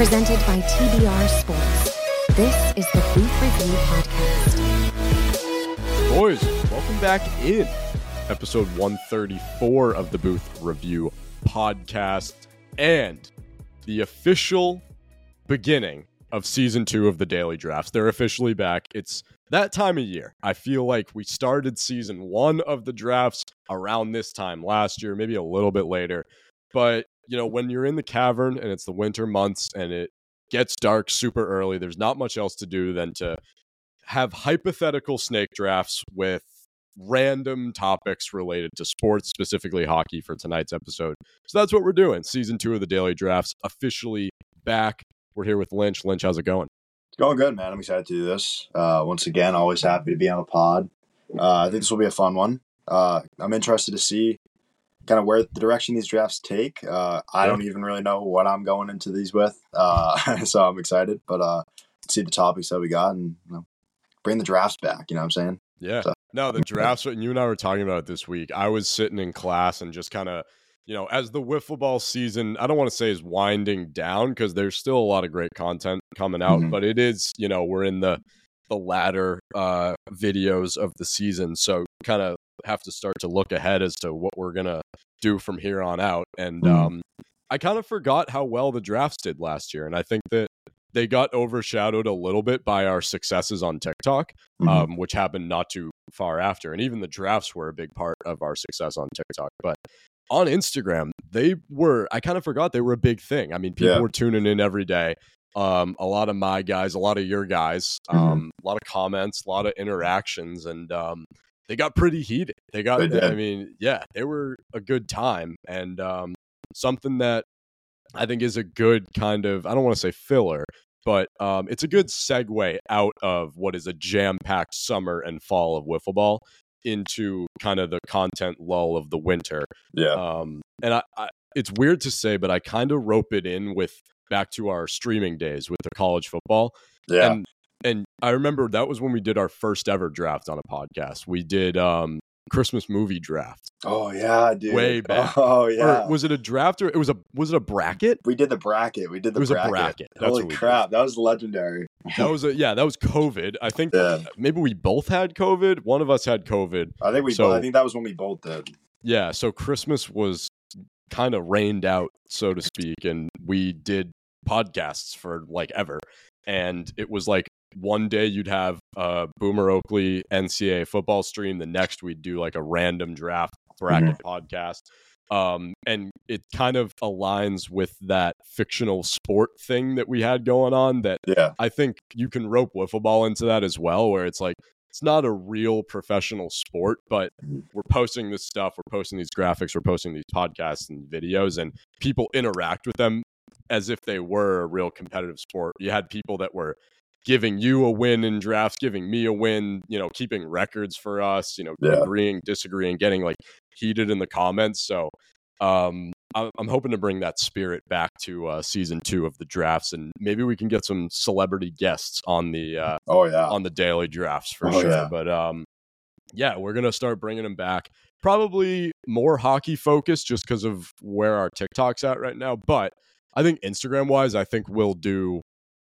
presented by TBR Sports. This is the Booth Review Podcast. Boys, welcome back in episode 134 of the Booth Review Podcast and the official beginning of season two of the daily drafts. They're officially back. It's that time of year. I feel like we started season one of the drafts around this time last year, maybe a little bit later. But, you know, when you're in the cavern and it's the winter months and it gets dark super early, there's not much else to do than to have hypothetical snake drafts with random topics related to sports, specifically hockey, for tonight's episode. So that's what we're doing. Season two of the daily drafts officially back. We're here with Lynch. Lynch, how's it going? It's going good, man. I'm excited to do this. Uh, once again, always happy to be on the pod. Uh, I think this will be a fun one. Uh, I'm interested to see kind of where the direction these drafts take. Uh, I don't even really know what I'm going into these with, uh, so I'm excited. But uh, see the topics that we got and you know, bring the drafts back. You know what I'm saying? Yeah. So. No, the drafts. And you and I were talking about it this week. I was sitting in class and just kind of you know, as the wiffle ball season, I don't want to say is winding down because there's still a lot of great content coming out, mm-hmm. but it is, you know, we're in the the latter uh, videos of the season, so kind of have to start to look ahead as to what we're gonna do from here on out. And mm-hmm. um, I kind of forgot how well the drafts did last year, and I think that they got overshadowed a little bit by our successes on TikTok, mm-hmm. um, which happened not too far after. And even the drafts were a big part of our success on TikTok. But on Instagram, they were, I kind of forgot they were a big thing. I mean, people yeah. were tuning in every day. Um, a lot of my guys, a lot of your guys, mm-hmm. um, a lot of comments, a lot of interactions, and um, they got pretty heated. They got, they I mean, yeah, they were a good time and um, something that I think is a good kind of, I don't want to say filler, but um, it's a good segue out of what is a jam packed summer and fall of wiffle ball into kind of the content lull of the winter. Yeah. Um, and I, I, it's weird to say, but I kind of rope it in with back to our streaming days with the college football. Yeah. And, and I remember that was when we did our first ever draft on a podcast. We did um, Christmas movie draft. Oh yeah, dude. Way back. Oh yeah. Or was it a draft or it was a was it a bracket? We did the bracket. We did the it was bracket. a bracket. That's Holy crap, did. that was legendary. That was a yeah, that was COVID. I think yeah. maybe we both had COVID. One of us had COVID. I think we so, both, I think that was when we both did. Yeah, so Christmas was kind of rained out, so to speak, and we did podcasts for like ever. And it was like one day you'd have a Boomer Oakley NCAA football stream. The next we'd do like a random draft bracket mm-hmm. podcast. Um, and it kind of aligns with that fictional sport thing that we had going on. That yeah. I think you can rope wiffle ball into that as well, where it's like it's not a real professional sport, but mm-hmm. we're posting this stuff, we're posting these graphics, we're posting these podcasts and videos, and people interact with them as if they were a real competitive sport. You had people that were giving you a win in drafts, giving me a win, you know, keeping records for us, you know, yeah. agreeing, disagreeing, getting like heated in the comments. So um, I'm hoping to bring that spirit back to uh, season two of the drafts, and maybe we can get some celebrity guests on the uh, oh yeah on the daily drafts for oh, sure. Yeah. But um, yeah, we're gonna start bringing them back. Probably more hockey focused, just because of where our TikTok's at right now. But I think Instagram wise, I think we'll do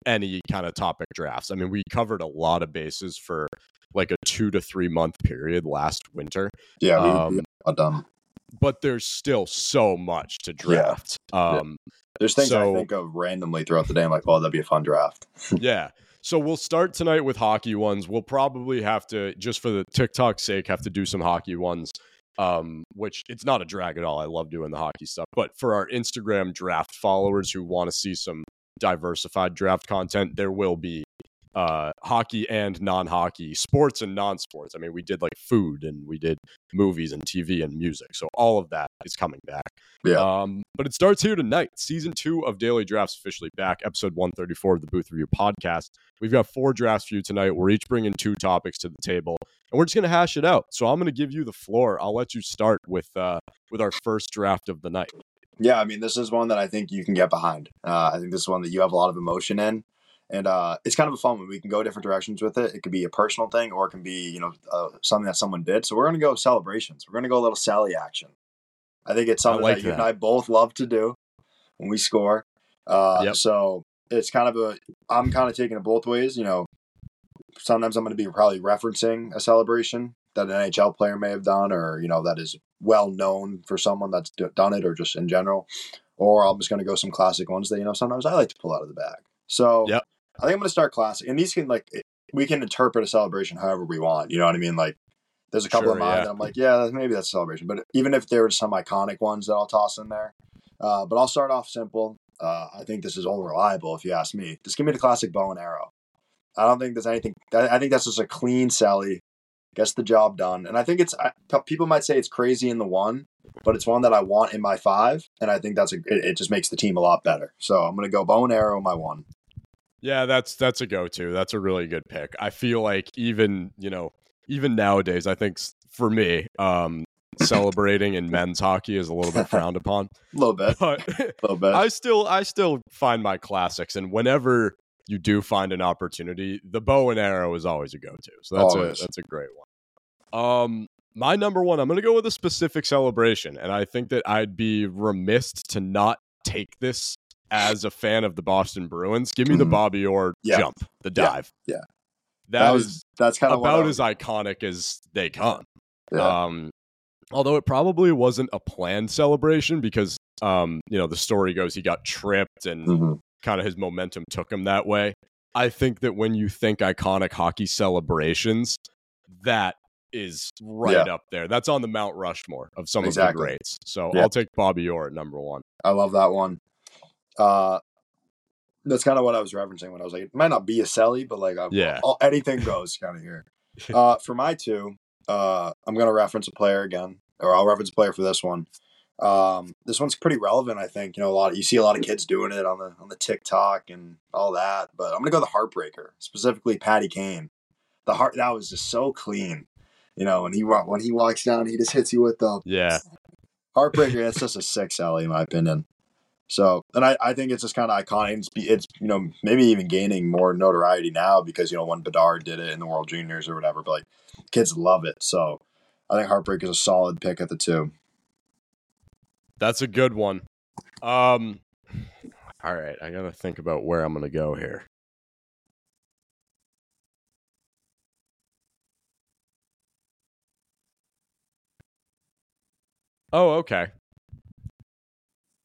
any kind of topic drafts. I mean, we covered a lot of bases for like a two to three month period last winter. Yeah, we, um, we done. But there's still so much to draft. Yeah. Um, yeah. There's things so, I think of randomly throughout the day. I'm like, oh, that'd be a fun draft. yeah. So we'll start tonight with hockey ones. We'll probably have to, just for the TikTok sake, have to do some hockey ones. Um, which it's not a drag at all. I love doing the hockey stuff. But for our Instagram draft followers who want to see some diversified draft content, there will be uh, hockey and non-hockey, sports and non-sports. I mean, we did like food and we did movies and TV and music, so all of that is coming back. Yeah. Um, but it starts here tonight. Season two of Daily Drafts officially back. Episode one thirty-four of the Booth Review podcast. We've got four drafts for you tonight. We're each bringing two topics to the table, and we're just gonna hash it out. So I'm gonna give you the floor. I'll let you start with uh, with our first draft of the night. Yeah, I mean, this is one that I think you can get behind. Uh, I think this is one that you have a lot of emotion in, and uh, it's kind of a fun one. We can go different directions with it. It could be a personal thing, or it can be you know uh, something that someone did. So we're gonna go celebrations. We're gonna go a little Selly action. I think it's something like that you and I both love to do when we score. Uh, yep. So it's kind of a I'm kind of taking it both ways. You know, sometimes I'm going to be probably referencing a celebration that an NHL player may have done, or you know that is well known for someone that's done it, or just in general. Or I'm just going to go some classic ones that you know sometimes I like to pull out of the bag. So yep. I think I'm going to start classic, and these can like we can interpret a celebration however we want. You know what I mean? Like there's a couple sure, of mine yeah. that I'm like, yeah, maybe that's a celebration. But even if there were some iconic ones that I'll toss in there, uh, but I'll start off simple. Uh, I think this is all reliable, if you ask me. Just give me the classic bow and arrow. I don't think there's anything. I think that's just a clean Selly, gets the job done. And I think it's people might say it's crazy in the one, but it's one that I want in my five, and I think that's a. It, it just makes the team a lot better. So I'm gonna go bow and arrow my one. Yeah, that's that's a go-to. That's a really good pick. I feel like even you know even nowadays, I think for me, um, celebrating in men's hockey is a little bit frowned upon. a little bit, but a little bit. I still I still find my classics, and whenever you do find an opportunity, the bow and arrow is always a go-to. So that's always. a that's a great one. Um, my number one, I'm going to go with a specific celebration, and I think that I'd be remiss to not take this as a fan of the Boston Bruins. Give me the mm-hmm. Bobby Orr yeah. jump, the dive. Yeah. yeah. That, that was that's kind of about as iconic as they come. Yeah. Um, although it probably wasn't a planned celebration because um, you know, the story goes he got tripped and mm-hmm. kind of his momentum took him that way. I think that when you think iconic hockey celebrations, that is right yeah. up there. That's on the Mount Rushmore of some exactly. of the greats. So yeah. I'll take Bobby Orr at number one. I love that one. Uh, that's kind of what I was referencing when I was like, it might not be a Selly, but like, I'm, yeah, all, anything goes kind of here. Uh, for my two, uh, I'm gonna reference a player again, or I'll reference a player for this one. Um, this one's pretty relevant, I think. You know, a lot. Of, you see a lot of kids doing it on the on the TikTok and all that. But I'm gonna go the Heartbreaker, specifically Patty Kane. The heart that was just so clean. You know, when he when he walks down, he just hits you with the yeah Heartbreaker. That's just a sick Selly, in my opinion. So, and I, I think it's just kind of iconic. It's, it's, you know, maybe even gaining more notoriety now because, you know, when Bedard did it in the World Juniors or whatever, but like kids love it. So I think Heartbreak is a solid pick at the two. That's a good one. Um, all right. I got to think about where I'm going to go here. Oh, okay.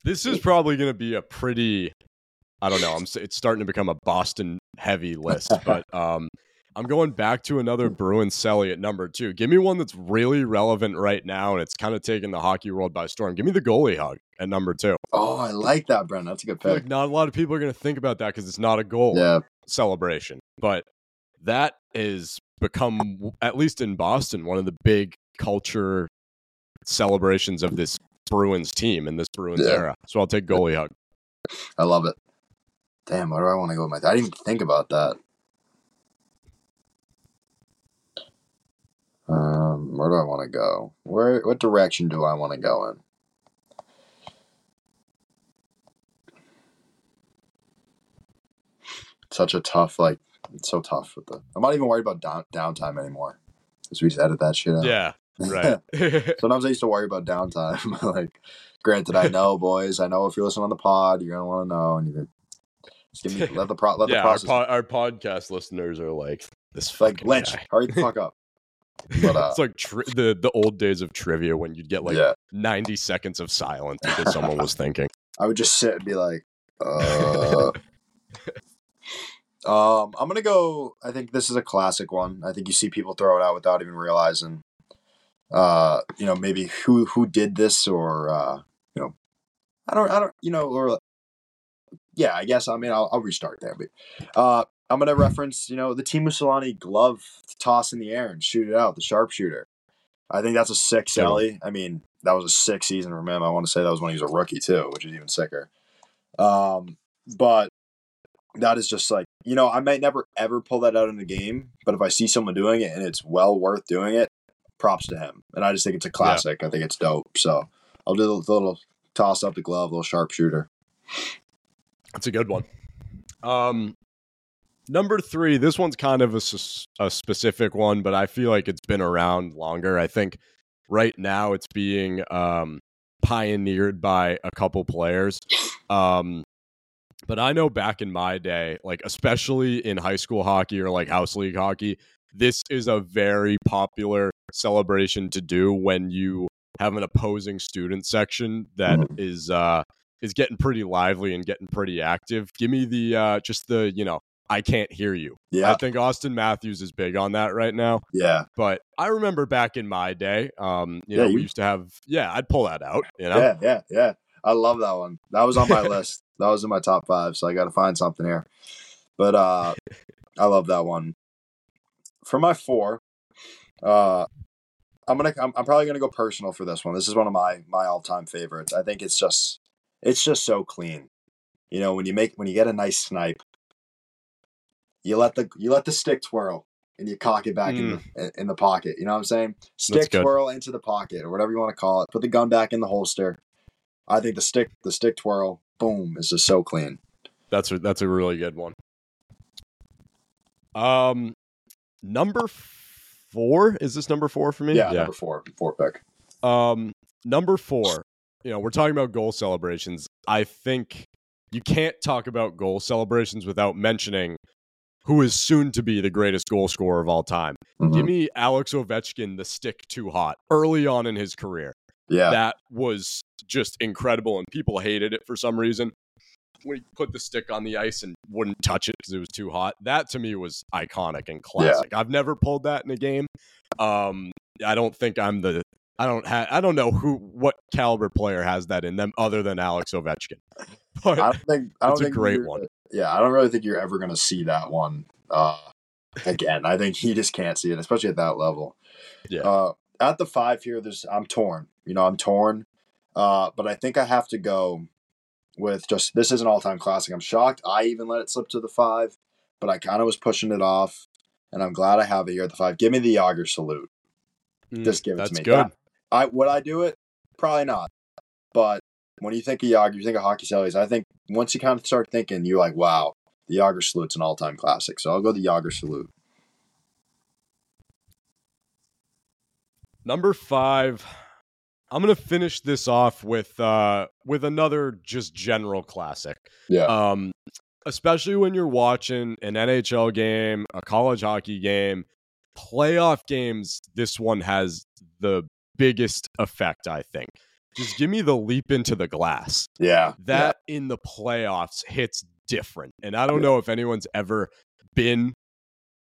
This is probably going to be a pretty, I don't know. I'm it's starting to become a Boston heavy list, but um, I'm going back to another Bruin Selly at number two. Give me one that's really relevant right now, and it's kind of taking the hockey world by storm. Give me the goalie hug at number two. Oh, I like that, Brent. That's a good pick. Like not a lot of people are going to think about that because it's not a goal yeah. celebration, but that is become at least in Boston one of the big culture celebrations of this Bruins team in this Bruins yeah. era. So I'll take goalie hug. I love it. Damn, where do I want to go with my? I didn't even think about that. Um, where do I want to go? Where? What direction do I want to go in? Such a tough, like, it's so tough with the. I'm not even worried about down, downtime anymore, because we just edit that shit out. Yeah, Right. Sometimes I used to worry about downtime. like, granted, I know, boys. I know if you're listening on the pod, you're gonna want to know, and you give me let the pro let yeah, the process. Our, po- our podcast listeners are like this. Like Lynch, guy. hurry the fuck up. But, uh, it's like tri- the the old days of trivia when you'd get like yeah. 90 seconds of silence because someone was thinking. I would just sit and be like, uh... um, I'm gonna go. I think this is a classic one. I think you see people throw it out without even realizing uh, you know, maybe who who did this or uh, you know, I don't I don't you know or yeah, I guess I mean I'll, I'll restart there, but uh, I'm gonna reference you know the Teemu Selanne glove toss in the air and shoot it out, the sharpshooter. I think that's a sick Selly. I mean, that was a sick season for him. I want to say that was when he was a rookie too, which is even sicker. Um, but that is just like you know, I might never ever pull that out in a game, but if I see someone doing it and it's well worth doing it, props to him. And I just think it's a classic. Yeah. I think it's dope. So I'll do the little toss up the glove, little sharpshooter. That's a good one. Um, number three, this one's kind of a, a specific one, but I feel like it's been around longer. I think right now it's being um, pioneered by a couple players. Um, But I know back in my day, like especially in high school hockey or like house league hockey, this is a very popular celebration to do when you have an opposing student section that Mhm. is uh is getting pretty lively and getting pretty active. Give me the uh just the, you know, I can't hear you. Yeah. I think Auston Matthews is big on that right now. yeah, But I remember back in my day, um, you Yeah, know, you- we used to have yeah, I'd pull that out, you know. yeah, yeah, yeah. I love that one. That was on my list. That was in my top five, so I got to find something here. But uh, I love that one. For my four, uh, I'm gonna. I'm, I'm probably gonna go personal for this one. This is one of my my all time favorites. I think it's just it's just so clean. You know, when you make when you get a nice snipe, you let the you let the stick twirl and you cock it back in the in the pocket. You know what I'm saying? Stick twirl into the pocket or whatever you want to call it. Put the gun back in the holster. I think the stick the stick twirl, boom, is just so clean. That's a that's a really good one. Um, number four is this number four for me? Yeah, number four, four pick. Um, number four. You know, we're talking about goal celebrations. I think you can't talk about goal celebrations without mentioning who is soon to be the greatest goal scorer of all time. Mhm. Give me Alex Ovechkin, the stick too hot, early on in his career. Yeah, That was just incredible, and people hated it for some reason. When he put the stick on the ice and wouldn't touch it because it was too hot, that to me was iconic and classic. I've never pulled that in a game. Um, I don't think I'm the. I don't have. I don't know who what caliber player has that in them other than Alex Ovechkin. But I don't think I don't It's a great one. Yeah, I don't really think you're ever going to see that one uh, again. I think he just can't see it, especially at that level. Yeah. Uh, at the five here, there's I'm torn. You know, I'm torn, uh, but I think I have to go with just this is an all time classic. I'm shocked I even let it slip to the five, but I kind of was pushing it off, and I'm glad I have it here at the five. Give me the Jagr salute. mm, Just give it to me. good. That- I would I do it? Probably not. But when you think of Jagr, you think of hockey cellies. I think once you kind of start thinking, you're like, wow, the Jagr salute's an all time classic. So I'll go the Jagr salute. Number five. I'm gonna finish this off with uh with another just general classic. Yeah. Um, especially when you're watching an NHL game, a college hockey game, playoff games. This one has the biggest effect, I think. Just give me the leap into the glass. yeah. That in the playoffs hits different. And I don't know if anyone's ever been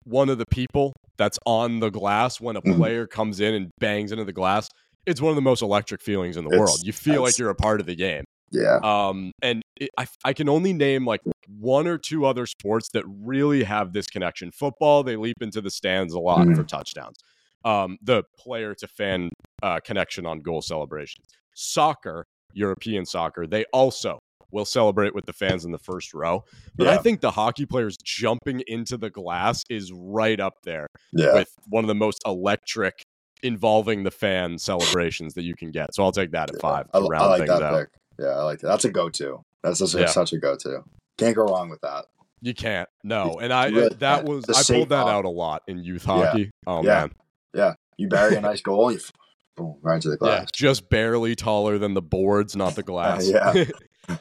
one of the people that's on the glass when a Mhm. player comes in and bangs into the glass. It's one of the most electric feelings in the It's- world. You feel like you're a part of the game. Yeah. Um, and it, I, I can only name like one or two other sports that really have this connection. Football, they leap into the stands a lot Mhm. for touchdowns. Um, the player to fan uh, connection on goal celebrations. Soccer, European soccer, they also will celebrate with the fans in the first row. But I think the hockey players jumping into the glass is right up there Yeah. with one of the most electric involving the fan celebrations that you can get. So I'll take that at five I, to I like that out. pick. Yeah, I like that. That's a go to. That's just Yeah. such a go to. Can't go wrong with that. You can't. No. And I Really, that was I pulled that out a lot in youth Yeah. hockey. Oh Yeah. man. Yeah, you bury a nice goal, you f- boom, right into the Yeah. glass. Just barely taller than the boards, not the glass. yeah.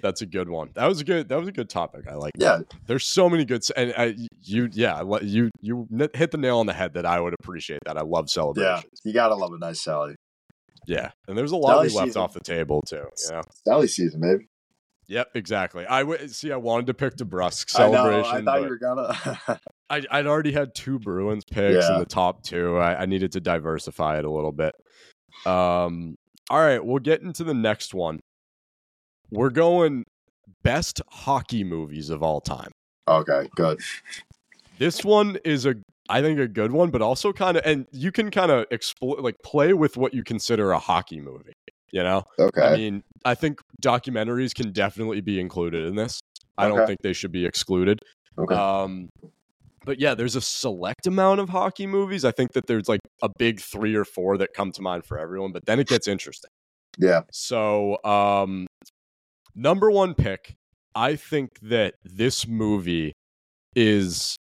That's a good one. That was a good that was a good topic. I like Yeah. that. There's so many good and I, you yeah, you you hit the nail on the head that I would appreciate that. I love Yeah. You gotta love a nice Selly. Yeah. And there's a lot we left season. off the table too, you know. Selly season, baby. Yep, exactly. I w- see. I wanted to pick DeBrusk I know. celebration, I thought you were gonna. I, I'd already had two Bruins picks in the top two. I, I needed to diversify it a little bit. Um, all right, we'll get into the next one. We're going best hockey movies of all time. okay, good. This one is a, I think, a good one, but also kind of, and you can kind of explore, like, play with what you consider a hockey movie. You know, Okay. I mean, I think documentaries can definitely be included in this. I don't think they should be excluded. okay. Um, but yeah, there's a select amount of hockey movies. I think that there's like a big three or four that come to mind for everyone, but then it gets interesting. yeah. So, um, number one pick, I think that this movie is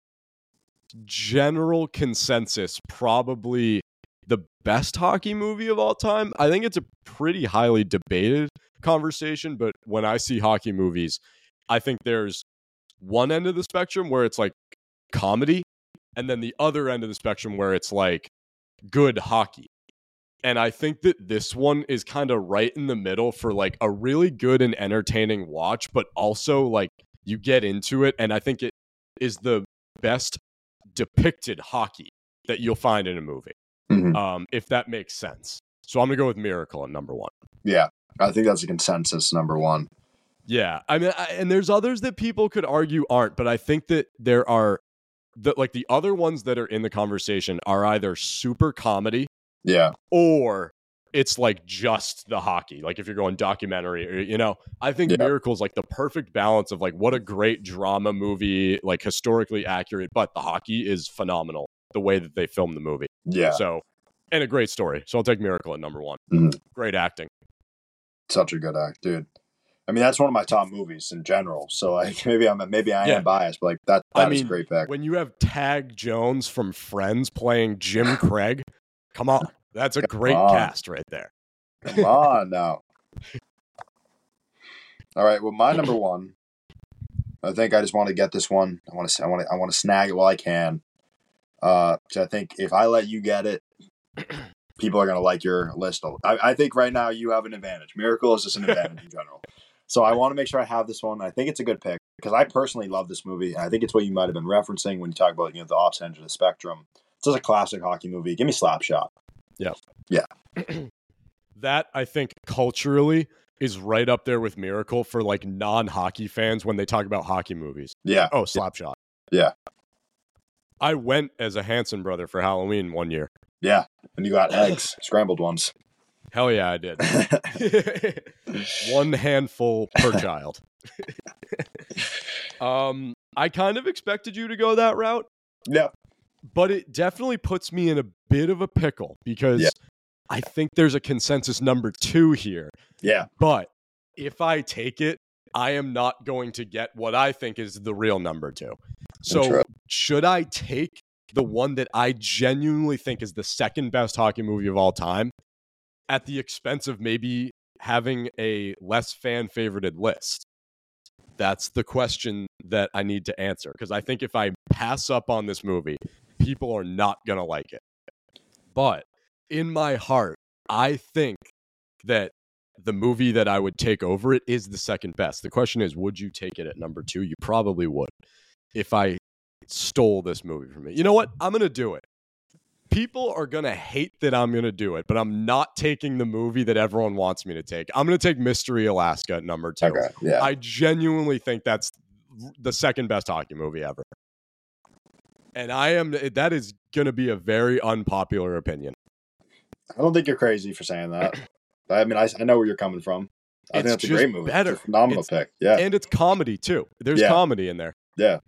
general consensus, probably the best hockey movie of all time. I think it's a pretty highly debated conversation, but when I see hockey movies, I think there's one end of the spectrum where it's like comedy, and then the other end of the spectrum where it's like good hockey. And I think that this one is kind of right in the middle for like a really good and entertaining watch, but also like you get into it. And I think it is the best depicted hockey that you'll find in a movie, Mhm. um, if that makes sense. So I'm going to go with Miracle at number one. Yeah, I think that's a consensus number one. Yeah, I mean, I, and there's others that people could argue aren't, but I think that there are that like the other ones that are in the conversation are either super comedy Yeah, or it's like just the hockey. Like if you're going documentary, or, you know, I think Yeah. Miracle's like the perfect balance of like what a great drama movie, like historically accurate, but the hockey is phenomenal the way that they filmed the movie. yeah, So, and a great story. So I'll take Miracle at number one. Mhm. Great acting. such a good act, dude. I mean, that's one of my top movies in general. So like, maybe I'm maybe I Yeah. am biased, but like that I that is mean, a great pick. When you have Tag Jones from Friends playing Jim Craig, come on. That's a Come great on. cast right there. Come on now. All right. Well, my number one. I think I just want to get this one. I want to. I want to. I want to snag it while I can. Uh, I think if I let you get it, people are gonna like your list. I think right now you have an advantage. Miracle is just an advantage in general. So I want to make sure I have this one. I think it's a good pick because I personally love this movie. And I think it's what you might have been referencing when you talk about you know the opposite end of the spectrum. Just a classic hockey movie. Give me Slapshot. Yeah. Yeah. that I think culturally is right up there with Miracle for like non-hockey fans when they talk about hockey movies. Yeah. Oh, Slapshot. Yeah. I went as a Hanson brother for Halloween one year. Yeah. And you got eggs, scrambled ones. Hell yeah, I did. one handful per child. um, I kind of expected you to go that route, yeah. But it definitely puts me in a bit of a pickle because Yeah. I think there's a consensus number two here. Yeah. But if I take it, I am not going to get what I think is the real number two. So True. should I take the one that I genuinely think is the second best hockey movie of all time at the expense of maybe having a less fan favorited list? That's the question that I need to answer because I think if I pass up on this movie, people are not going to like it. But in my heart, I think that the movie that I would take over it is the second best. The question is, would you take it at number two? You probably would if I stole this movie from me. You know what? I'm going to do it. People are going to hate that I'm going to do it, but I'm not taking the movie that everyone wants me to take. I'm going to take Mystery Alaska at number two. Okay. Yeah. I genuinely think that's the second best hockey movie ever. And I am, that is going to be a very unpopular opinion. I don't think you're crazy for saying that. I mean, I, I know where you're coming from. I It's think that's a great movie. better. It's a phenomenal It's- pick. Yeah. And it's comedy too. There's Yeah. comedy in there. yeah.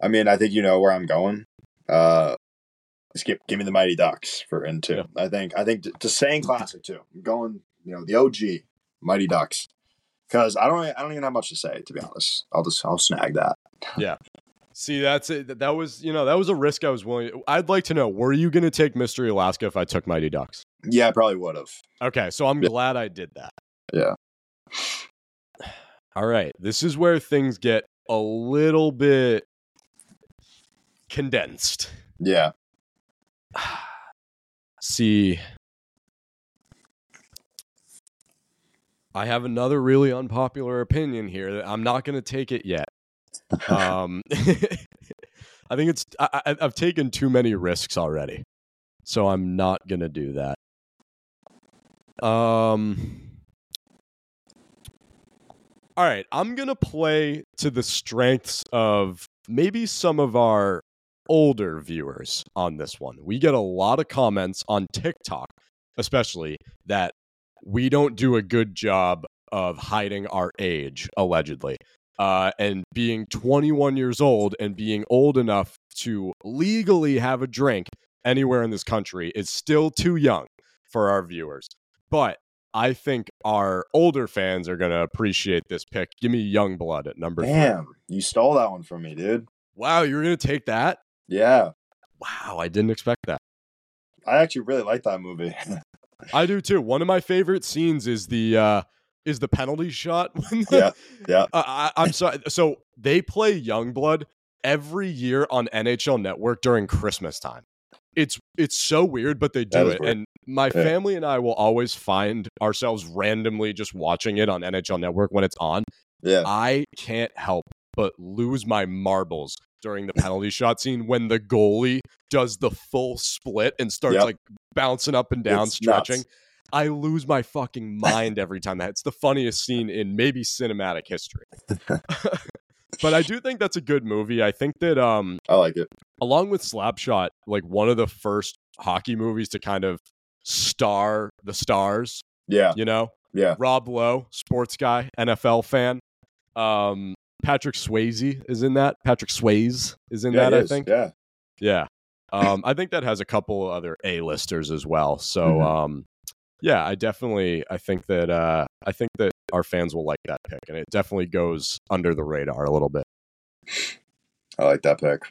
I mean, I think you know where I'm going. Uh, just give, me the Mighty Ducks for in two. Yeah. I think I think just saying classic too. I'm going, you know, the OG Mighty Ducks. Because I don't I don't even have much to say to be honest. I'll just I'll snag that. See, that's it. That- was, you know, that was a risk I was willing. I'd like to know, were you going to take Mystery Alaska if I took Mighty Ducks? Yeah, I probably would have. Okay, so I'm Yeah. glad I did that. Yeah. All right, this is where things get a little bit condensed. Yeah. See, I have another really unpopular opinion here. that I'm not going to take it yet. Um, I think it's I, I've taken too many risks already, so I'm not to do that. Um. All right, I'm to play to the strengths of maybe some of our older viewers on this one. We get a lot of comments on TikTok, especially that we don't do a good job of hiding our age, allegedly. Uh, and being 21 years old and being old enough to legally have a drink anywhere in this country is still too young for our viewers. But I think our older fans are going to appreciate this pick. Give me Young Blood at number three. Damn, you stole that one from me, dude. Wow, you were going to take that? Yeah. Wow, I didn't expect that. I actually really like that movie. I do too. One of my favorite scenes is the uh is the penalty shot. Yeah, yeah. Uh, I, I'm sorry. So they play Youngblood every year on NHL Network during Christmas time. It's it's so weird, but they do it. weird. And my Yeah. family and I will always find ourselves randomly just watching it on NHL Network when it's on. Yeah. I can't help but lose my marbles during the penalty shot scene when the goalie does the full split and starts Yep. like bouncing up and down, It's stretching. nuts. I lose my fucking mind every time that. It's the funniest scene in maybe cinematic history. but I do think that's a good movie. I think that um I like it. along with Slapshot, like one of the first hockey movies to kind of star the stars, Yeah. you know? Yeah. Rob Lowe, sports guy, NFL fan. Um, Patrick Swayze is in that. Patrick Swayze is in yeah, that, I is. think. Yeah. Yeah. Um, I think that has a couple other A-listers as well. So, Mhm. um, yeah, I definitely, I think that, uh, I think that our fans will like that pick, and it definitely goes under the radar a little bit. I like that pick.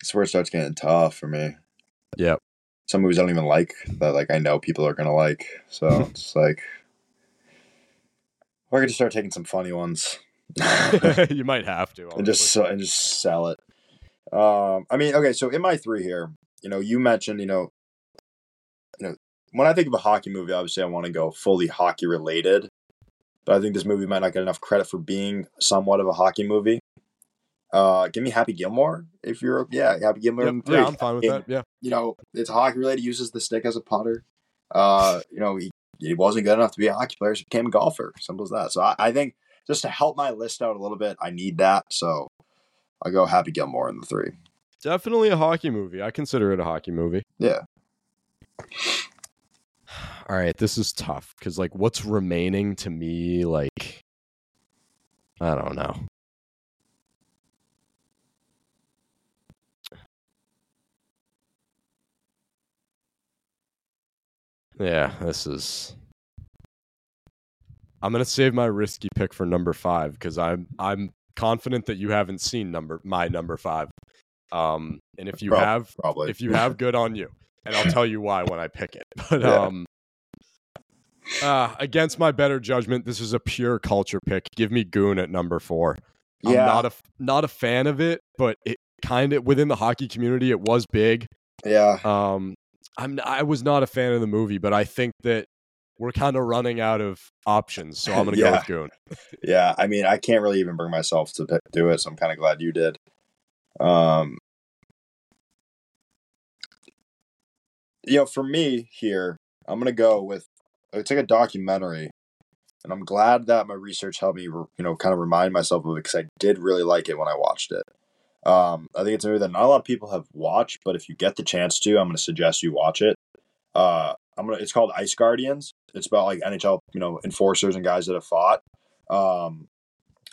It's where it starts getting tough for me. Yep. Some movies I don't even like that like I know people are gonna like. So it's like could just start taking some funny ones. you might have to. and just and just sell it. Um, I mean, okay, so in my three here, you know, you mentioned, you know, when I think of a hockey movie, obviously I want to go fully hockey related, but I think this movie might not get enough credit for being somewhat of a hockey movie. Uh, give me Happy Gilmore if you're, yeah, Happy Gilmore. Yep, three. yeah, I'm fine with And, that. Yeah. You know, it's hockey related. Uses the stick as a putter. Uh, you know, he, he wasn't good enough to be a hockey player, so he became a golfer. Simple as that. So I, I think just to help my list out a little bit, I need that. So I'll go Happy Gilmore in the three. Definitely a hockey movie. I consider it a hockey movie. Yeah. All right, this is tough because like what's remaining to me, like I don't know. Yeah, this is. I'm gonna save my risky pick for number five because I'm I'm confident that you haven't seen number my number five. Um, and if you have, Probably. if you have, good on you. And I'll tell you why when I pick it. But Yeah. um, uh, against my better judgment, this is a pure culture pick. Give me Goon at number four. I'm yeah. not a not a fan of it, but it kind of within the hockey community, it was big. yeah. Um, I'm I was not a fan of the movie, but I think that we're kind of running out of options, so I'm gonna go Yeah. with Goon. Yeah. I mean, I can't really even bring myself to pick, do it, so I'm kind of glad you did. Um, you know, for me here, I'm gonna go with it's like a documentary, and I'm glad that my research helped me, you know, kind of remind myself of it because I did really like it when I watched it. Um, I think it's a movie that not a lot of people have watched, but if you get the chance to, I'm gonna suggest you watch it. Uh, I'm gonna. It's called Ice Guardians. It's about like NHL, you know, enforcers and guys that have fought. Um,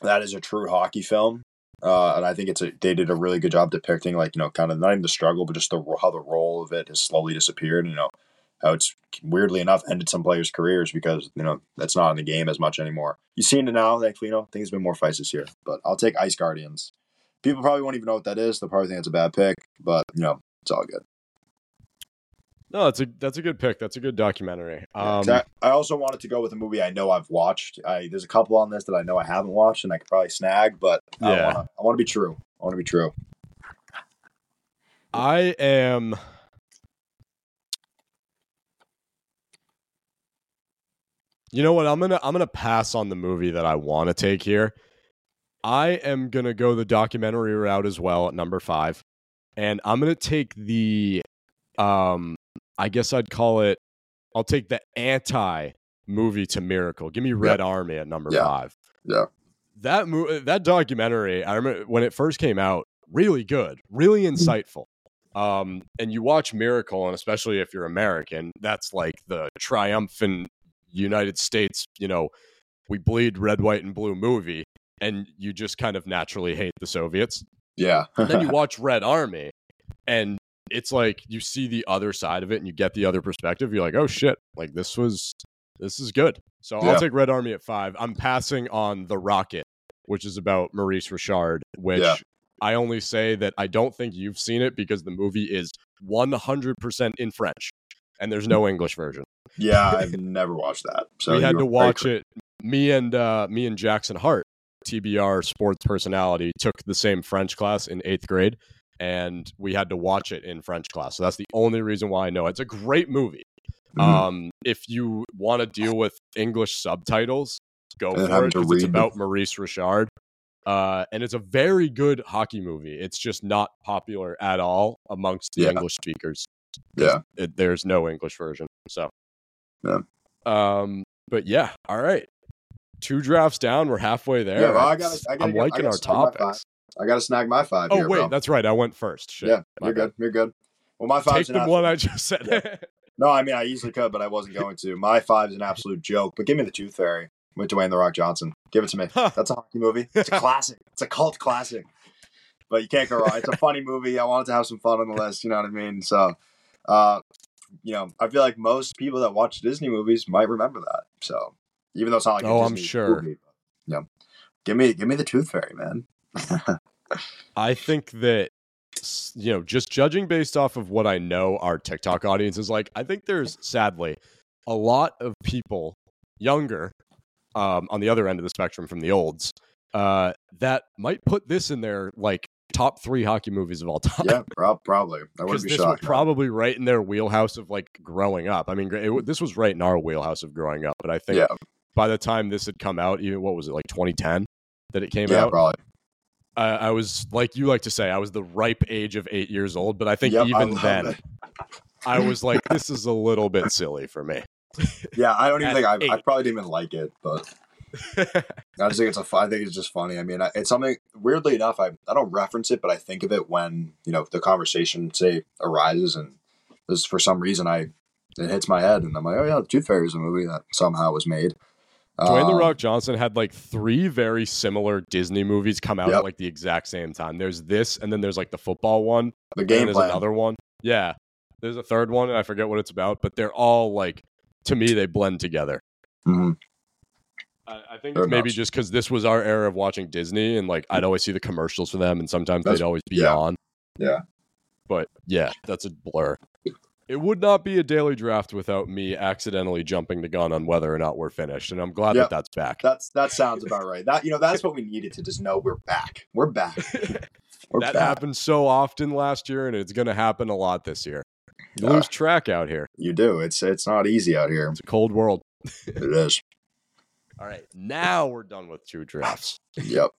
that is a true hockey film. Uh, and I think it's a they did a really good job depicting like you know kind of not even the struggle but just the how the role of it has slowly disappeared. You know how it's weirdly enough ended some players' careers because you know that's not in the game as much anymore. You've seen it now, thankfully. You know, I think there's been more fights this year, but I'll take Ice Guardians. People probably won't even know what that is. They'll probably think it's a bad pick, but you know it's all good. No, that's a that's a good pick. That's a good documentary. Um, I, I also wanted to go with a movie I know I've watched. I there's a couple on this that I know I haven't watched and I could probably snag, but Yeah. I want to be true. I want to be true. I am. You know what? I'm gonna I'm gonna pass on the movie that I want to take here. I am gonna go the documentary route as well at number five, and I'm gonna take the, um, I guess I'd call it. I'll take the anti movie to Miracle. Give me Red Army at number Yeah. five. Yeah. That mo- that documentary, I remember when it first came out, really good, really Mm-hmm. insightful. Um, and you watch Miracle, and especially if you're American, that's like the triumphant United States, you know, we bleed red, white, and blue movie, and you just kind of naturally hate the Soviets. Yeah. And then you watch Red Army, and it's like you see the other side of it, and you get the other perspective. You're like, oh shit, like this was this is good. So Yeah. I'll take Red Army at five. I'm passing on the Rocket, which is about Maurice Richard, which Yeah. I only say that I don't think you've seen it because the movie is 100% in French and there's no English version. Yeah, I've never watched that. So we had to watch it. Me and uh, me and Jackson Hart, TBR sports personality, took the same French class in eighth grade, and we had to watch it in French class. So that's the only reason why I know it. it's a great movie. Mhm. Um, if you want to deal with English subtitles, go And for it it's about Maurice Richard. Uh, and it's a very good hockey movie. It's just not popular at all amongst the Yeah. English speakers. Yeah. It, there's no English version. So, Yeah. Um, but yeah, all right. Two drafts down. We're halfway there. Yeah, well, I gotta, I gotta I'm I liking gotta our topics. I got to snag my five. Oh here, wait, bro. that's right. I went first. Shit. yeah, My you're bad. good. You're good. Well, my five. Take five's the one I just said. No, I mean I easily could, but I wasn't going to. My five's an absolute joke. But give me the Tooth Fairy with Dwayne the Rock Johnson. Give it to me. That's a hockey movie. It's a classic. It's a cult classic. But you can't go wrong. It's a funny movie. I wanted to have some fun on the list. You know what I mean? So, uh, you know, I feel like most people that watch Disney movies might remember that. So, even though it's not like Oh, I'm sure. movie, yeah. Give me, give me the Tooth Fairy, man. I think that you know, just judging based off of what I know our TikTok audience is like, I think there's sadly a lot of people younger um, on the other end of the spectrum from the olds uh, that might put this in their like top three hockey movies of all time. yeah, prob- probably. I wouldn't be this was probably right in their wheelhouse of like growing up. I mean, it, this was right in our wheelhouse of growing up. But I think yeah, by the time this had come out, even what was it like 2010 that it came yeah, out? probably. I, I was like you like to say, I was the ripe age of eight years old. But I think Yep, even love then, it. I was like, this is a little bit silly for me. Yeah, I don't even think I, I probably didn't even like it, but I just think it's a. fu- I think it's just funny. I mean, it's something. Weirdly enough, I I don't reference it, but I think of it when you know the conversation say arises, and this for some reason I it hits my head, and I'm like, oh yeah, the Tooth Fairy is a movie that somehow was made. Dwayne the Um, Rock Johnson had like three very similar Disney movies come out Yep. at like the exact same time. There's this, and then there's like the football one, the game there's plan. another one. Yeah. There's a third one, and I forget what it's about, but they're all like, to me, they blend together. Mhm. I, I think They're maybe just because this was our era of watching Disney, and like I'd always see the commercials for them, and sometimes That's- they'd always be yeah. on. Yeah. But yeah, that's a blur. It would not be a daily draft without me accidentally jumping the gun on whether or not we're finished, and I'm glad Yep. that that's back. That's that sounds about right. That you know that's what we needed to just know we're back. We're back. We're that back. happened so often last year, and it's going to happen a lot this year. You Yeah. lose track out here. You do. It's it's not easy out here. It's a cold world. It is. All right, now we're done with two drafts. Yep.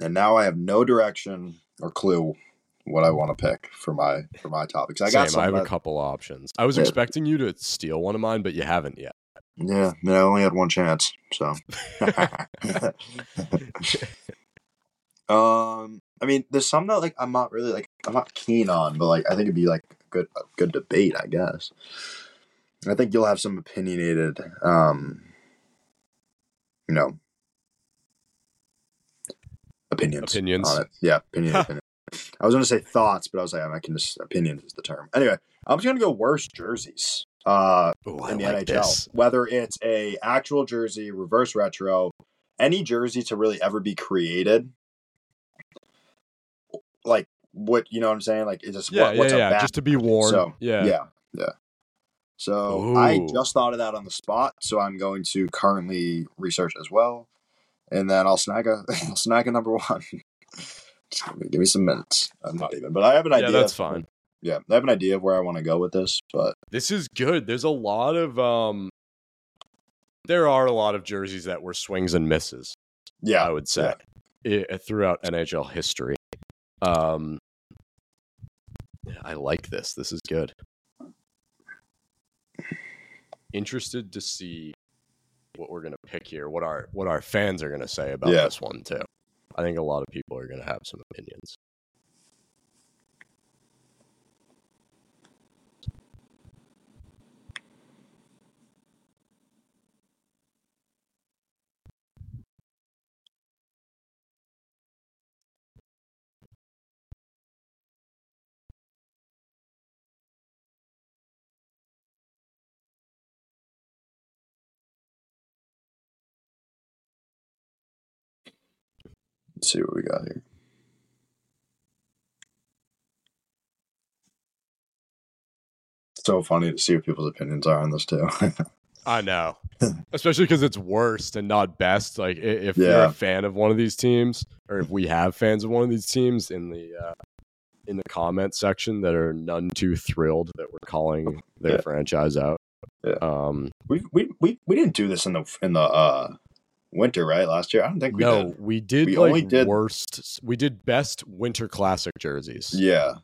And now I have no direction or clue what I want to pick for my for my topics. I got Same. I have some. a couple options. I was Yeah. expecting you to steal one of mine, but you haven't yet. yeah, I, mean, I only had one chance, so. um, I mean, there's some that like I'm not really like I'm not keen on, but like I think it'd be like a good a good debate, I guess. I think you'll have some opinionated, um, you know, opinions. Opinions. on it. Yeah, opinion. opinion. I was gonna say thoughts, but I was like, I can just opinions is the term. Anyway, I'm just gonna go worst jerseys. Uh, Oh, I in the like NHL. this. Whether it's a actual jersey, reverse retro, any jersey to really ever be created, like what you know what I'm saying? Like it's just Yeah, what, what's yeah, a yeah. Just to be worn. So, yeah. yeah, yeah. So I just thought of that on the spot, so I'm going to currently research as well, and then I'll snag a I'll snag a number one. Give me, some minutes. I'm not even, but I have an Yeah, idea. that's fine. Yeah, I have an idea of where I want to go with this, but This is good. There's a lot of um. There are a lot of jerseys that were swings and misses. yeah, I would say i- throughout NHL history. Um, I like this. This is good. Interested to see what we're gonna pick here. What our what our fans are gonna say about Yeah. this one too. I think a lot of people are gonna have some opinions. Let's see what we got here. so funny to see what people's opinions are on this too. I know, especially because it's worst and not best. Like if you're a fan of one of these teams, or if we have fans of one of these teams in the uh, in the comment section that are none too thrilled that we're calling their Yeah. franchise out. Yeah. Um, we, we we we didn't do this in the in the uh, winter, right? Last year, I don't think we did. no, did. we did We like only did- worst. We did best winter classic jerseys. Yeah,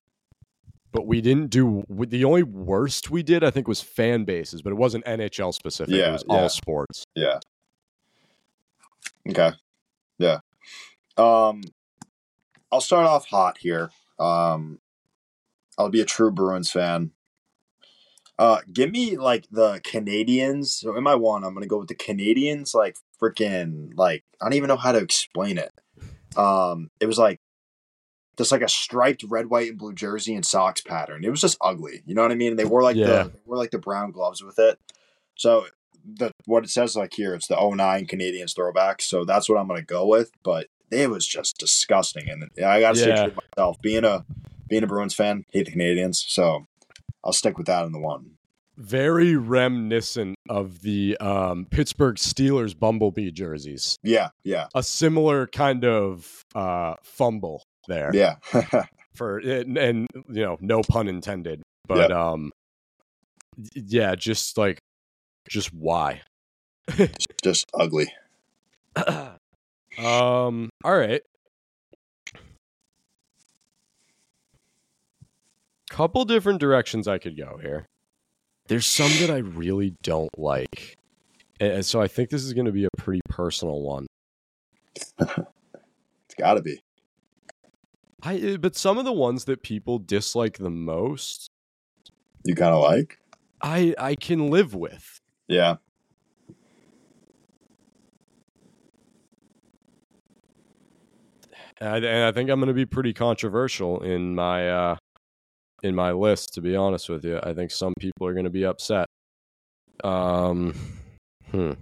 but we didn't do the only worst we did. I think was fan bases, but it wasn't NHL specific. Yeah, it was yeah. all sports. yeah. Okay, yeah. Um, I'll start off hot here. Um, I'll be a true Bruins fan. Uh, give me like the Canadiens. So in my one, I'm gonna go with the Canadiens. Like freaking, like I don't even know how to explain it. Um, it was like just like a striped red, white, and blue jersey and socks pattern. It was just ugly. You know what I mean? They wore like Yeah. the they wore like the brown gloves with it. So the what it says like here, it's the 09 Canadiens throwback. So that's what I'm gonna go with. But it was just disgusting, and I gotta Yeah. say to myself. Being a being a Bruins fan, hate the Canadiens. So I'll stick with that in the one. Very reminiscent of the um, Pittsburgh Steelers Bumblebee jerseys. Yeah, yeah, A similar kind of uh, fumble there yeah. for and, and you know no pun intended, but um, yeah, just like just why. just ugly. um. All right. Couple different directions I could go here. There's some that I really don't like, and so I think this is going to be a pretty personal one. It's got to be. I uh, but some of the ones that people dislike the most, You kind of like? I I can live with. Yeah. And I, and I think I'm going to be pretty controversial in my uh, in my list. To be honest with you, I think some people are going to be upset. Um, hmm.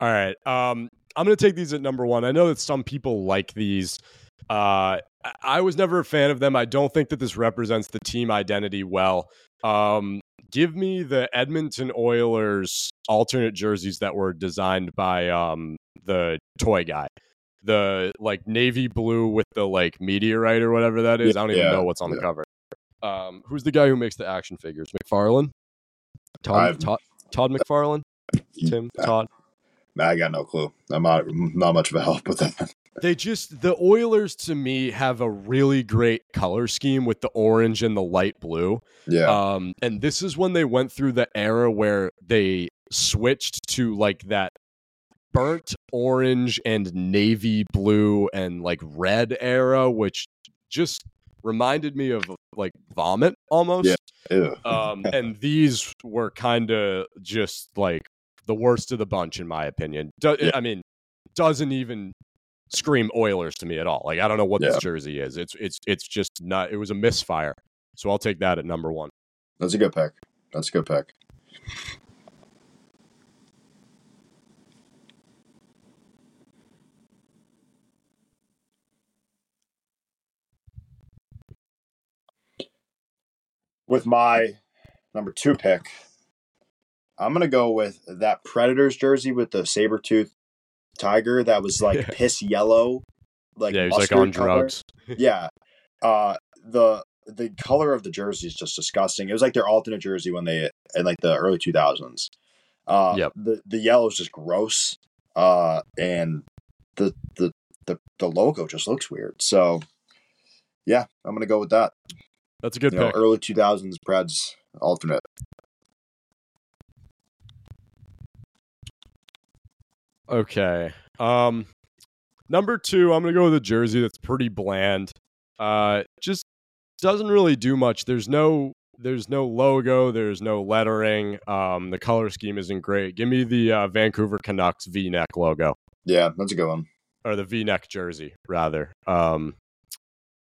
All right. Um, I'm going to take these at number one. I know that some people like these. Uh, I- was never a fan of them. I don't think that this represents the team identity well. Um, give me the Edmonton Oilers alternate jerseys that were designed by um, the toy guy. The like navy blue with the like meteorite or whatever that is. I don't even Yeah, know what's on the cover. Um, who's the guy who makes the action figures? McFarlane? Todd, Todd, Todd McFarlane? Tim? Todd? I got no clue. I'm not not much of a help with that. They just the Oilers to me have a really great color scheme with the orange and the light blue. Yeah. Um, and this is when they went through the era where they switched to like that burnt orange and navy blue and like red era, which just reminded me of like vomit almost. Yeah. Ew. Um, and these were kind of just like the worst of the bunch, in my opinion. Do- Yeah. I mean, doesn't even scream Oilers to me at all. Like I don't know what Yeah. this jersey is. It's it's it's just not. It was a misfire. So I'll take that at number one. That's a good pick. That's a good pick. With my number two pick, I'm gonna go with that Predators jersey with the saber tooth tiger that was like Yeah. piss yellow, like yeah, he's like on color. drugs. yeah. Uh the the color of the jersey is just disgusting. It was like their alternate jersey when they in like the early two thousands. Uh Yep. the the yellow is just gross. Uh and the the the the logo just looks weird. So yeah, I'm gonna go with that. That's a good You know, early two thousands Preds alternate. Okay. Um, number two, I'm gonna go with a jersey that's pretty bland. Uh, just doesn't really do much. There's no there's no logo. There's no lettering. Um, the color scheme isn't great. Give me the uh, Vancouver Canucks V-neck logo Yeah, that's a good one. or the V-neck jersey rather. Um,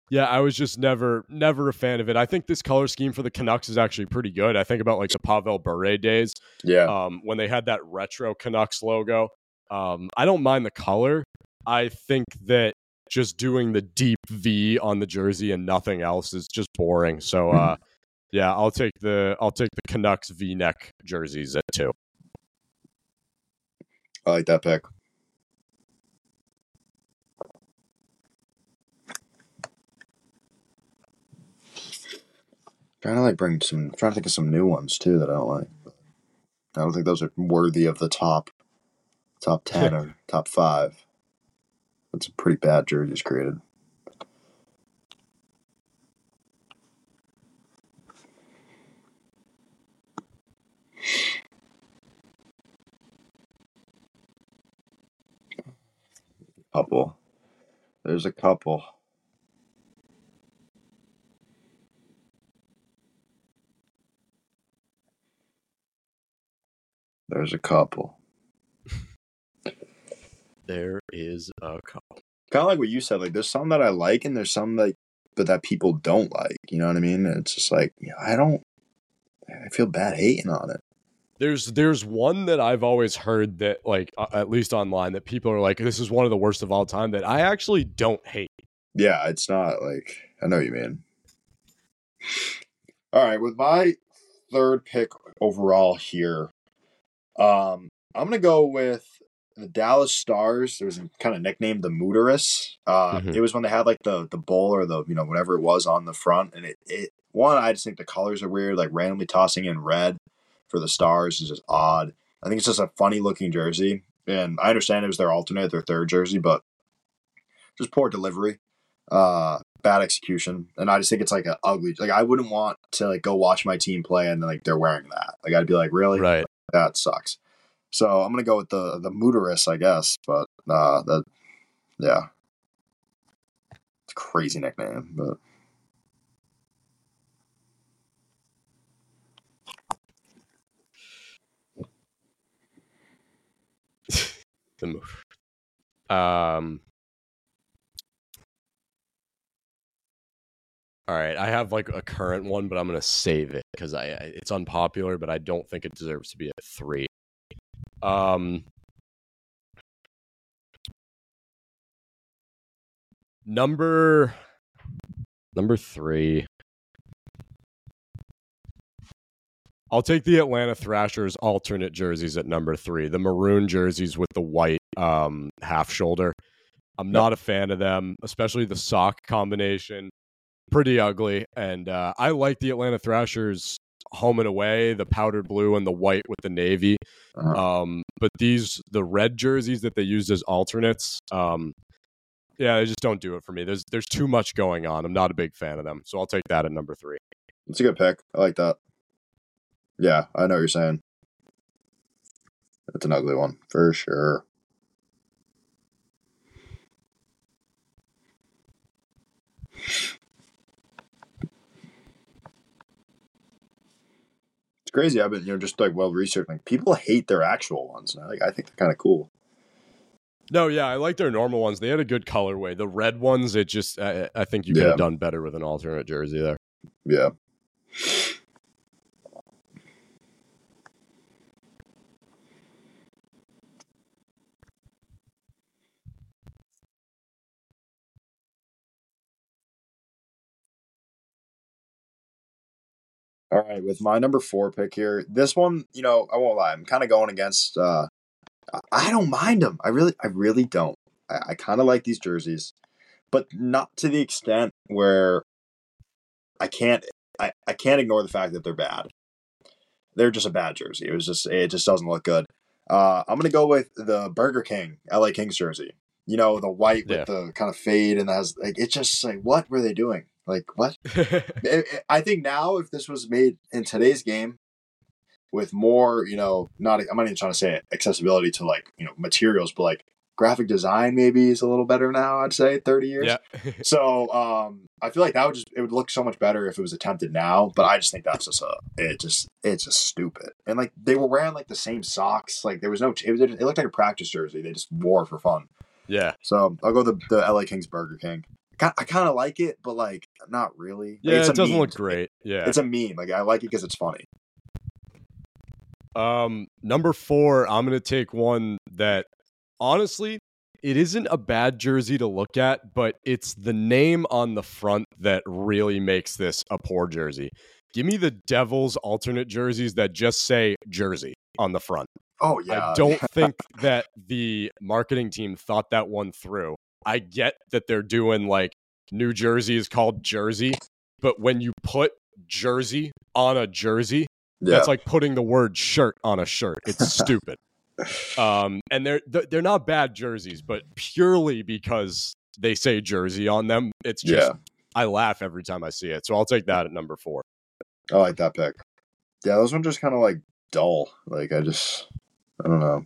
Yeah, I was just never never a fan of it. I think this color scheme for the Canucks is actually pretty good. I think about like the Pavel Bure days, Yeah. um, when they had that retro Canucks logo. Um, I don't mind the color. I think that just doing the deep V on the jersey and nothing else is just boring. So, uh, yeah, I'll take the I'll take the Canucks V neck jerseys at two. I like that pick. Trying to like bring some, trying to think of some new ones too that I don't like. I don't think those are worthy of the top, top ten or top five. That's a pretty bad jerseys created. Couple. There's a couple. There's a couple. There is a couple. Kind of like what you said. Like, there's some that I like, and there's some like, but that people don't like. You know what I mean? It's just like, yeah, I don't. I feel bad hating on it. There's there's one that I've always heard that like uh, at least online that people are like this is one of the worst of all time that I actually don't hate. Yeah, it's not like I know you mean. All right, with my third pick overall here, um, I'm gonna go with the Dallas Stars. It was kind of nicknamed the Mooterus. Uh, Mhm. It was when they had like the the bowl or the you know whatever it was on the front, and it it one I just think the colors are weird, like randomly tossing in red for the Stars is just odd. I think it's just a funny looking jersey, and I understand it was their alternate, their third jersey, but just poor delivery, uh, bad execution, and I just think it's like an ugly. Like I wouldn't want to like go watch my team play and then like they're wearing that. Like I'd be like, really, Right. that sucks. So I'm gonna go with the the Mooterus, I guess, but uh, that yeah, it's crazy nickname, but the move. Um. All right, I have like a current one, but I'm gonna save it because I, I it's unpopular, but I don't think it deserves to be a three. Um. Number number three. I'll take the Atlanta Thrashers alternate jerseys at number three, the maroon jerseys with the white um, half shoulder. I'm not a fan of them, especially the sock combination. Pretty ugly. And uh, I like the Atlanta Thrashers home and away, the powdered blue and the white with the navy. uh, Um, but these, the red jerseys that they used as alternates, um, yeah, they just don't do it for me. There's there's too much going on. I'm not a big fan of them, so I'll take that at number three. it's a good pick. I like that. Yeah, I know what you're saying. That's an ugly one for sure. Crazy. I've been, you know, just like well researched. Like people hate their actual ones. And I like, I think they're kind of cool. No, yeah, I like their normal ones. They had a good colorway. The red ones, it just I, I think you could Yeah. have done better with an alternate jersey there. Yeah. All right, with my number four pick here, this one, you know, I won't lie, I'm kind of going against. uh I- don't mind them. I really, I really don't. I, I kind of like these jerseys, but not to the extent where I can't. I, I can't ignore the fact that they're bad. They're just a bad jersey. It was just it just doesn't look good. Uh, I'm gonna go with the Burger King LA Kings jersey. You know, the white Yeah. with the kind of fade and that has like it's just like what were they doing? Like what? I- think now if this was made in today's game with more, you know, not I'm not even trying to say accessibility to like you know materials, but like graphic design maybe is a little better now. I'd say 30 years. yeah. So um, I feel like that would just it would look so much better if it was attempted now. But I just think that's just a it just it's just stupid. And like they were wearing like the same socks. Like there was no it, was, it looked like a practice jersey. They just wore for fun. yeah. So I'll go the the LA Kings Burger King. I kind of like it, but like not really. Yeah, it's it doesn't meme look great. Yeah. It's a meme. Like I like it because it's funny. Um, number four, I'm gonna take one that honestly, it isn't a bad jersey to look at, but it's the name on the front that really makes this a poor jersey. Give me the Devils alternate jerseys that just say jersey on the front. Oh yeah. I don't think that the marketing team thought that one through. I get that they're doing like New Jersey is called Jersey, but when you put jersey on a jersey, yeah. that's like putting the word shirt on a shirt. It's stupid. Um, and they're they're not bad jerseys, but purely because they say jersey on them, it's just yeah. I laugh every time I see it. So I'll take that at number four. I like that pick. Yeah, those ones just kind of like dull. Like I just, I don't know.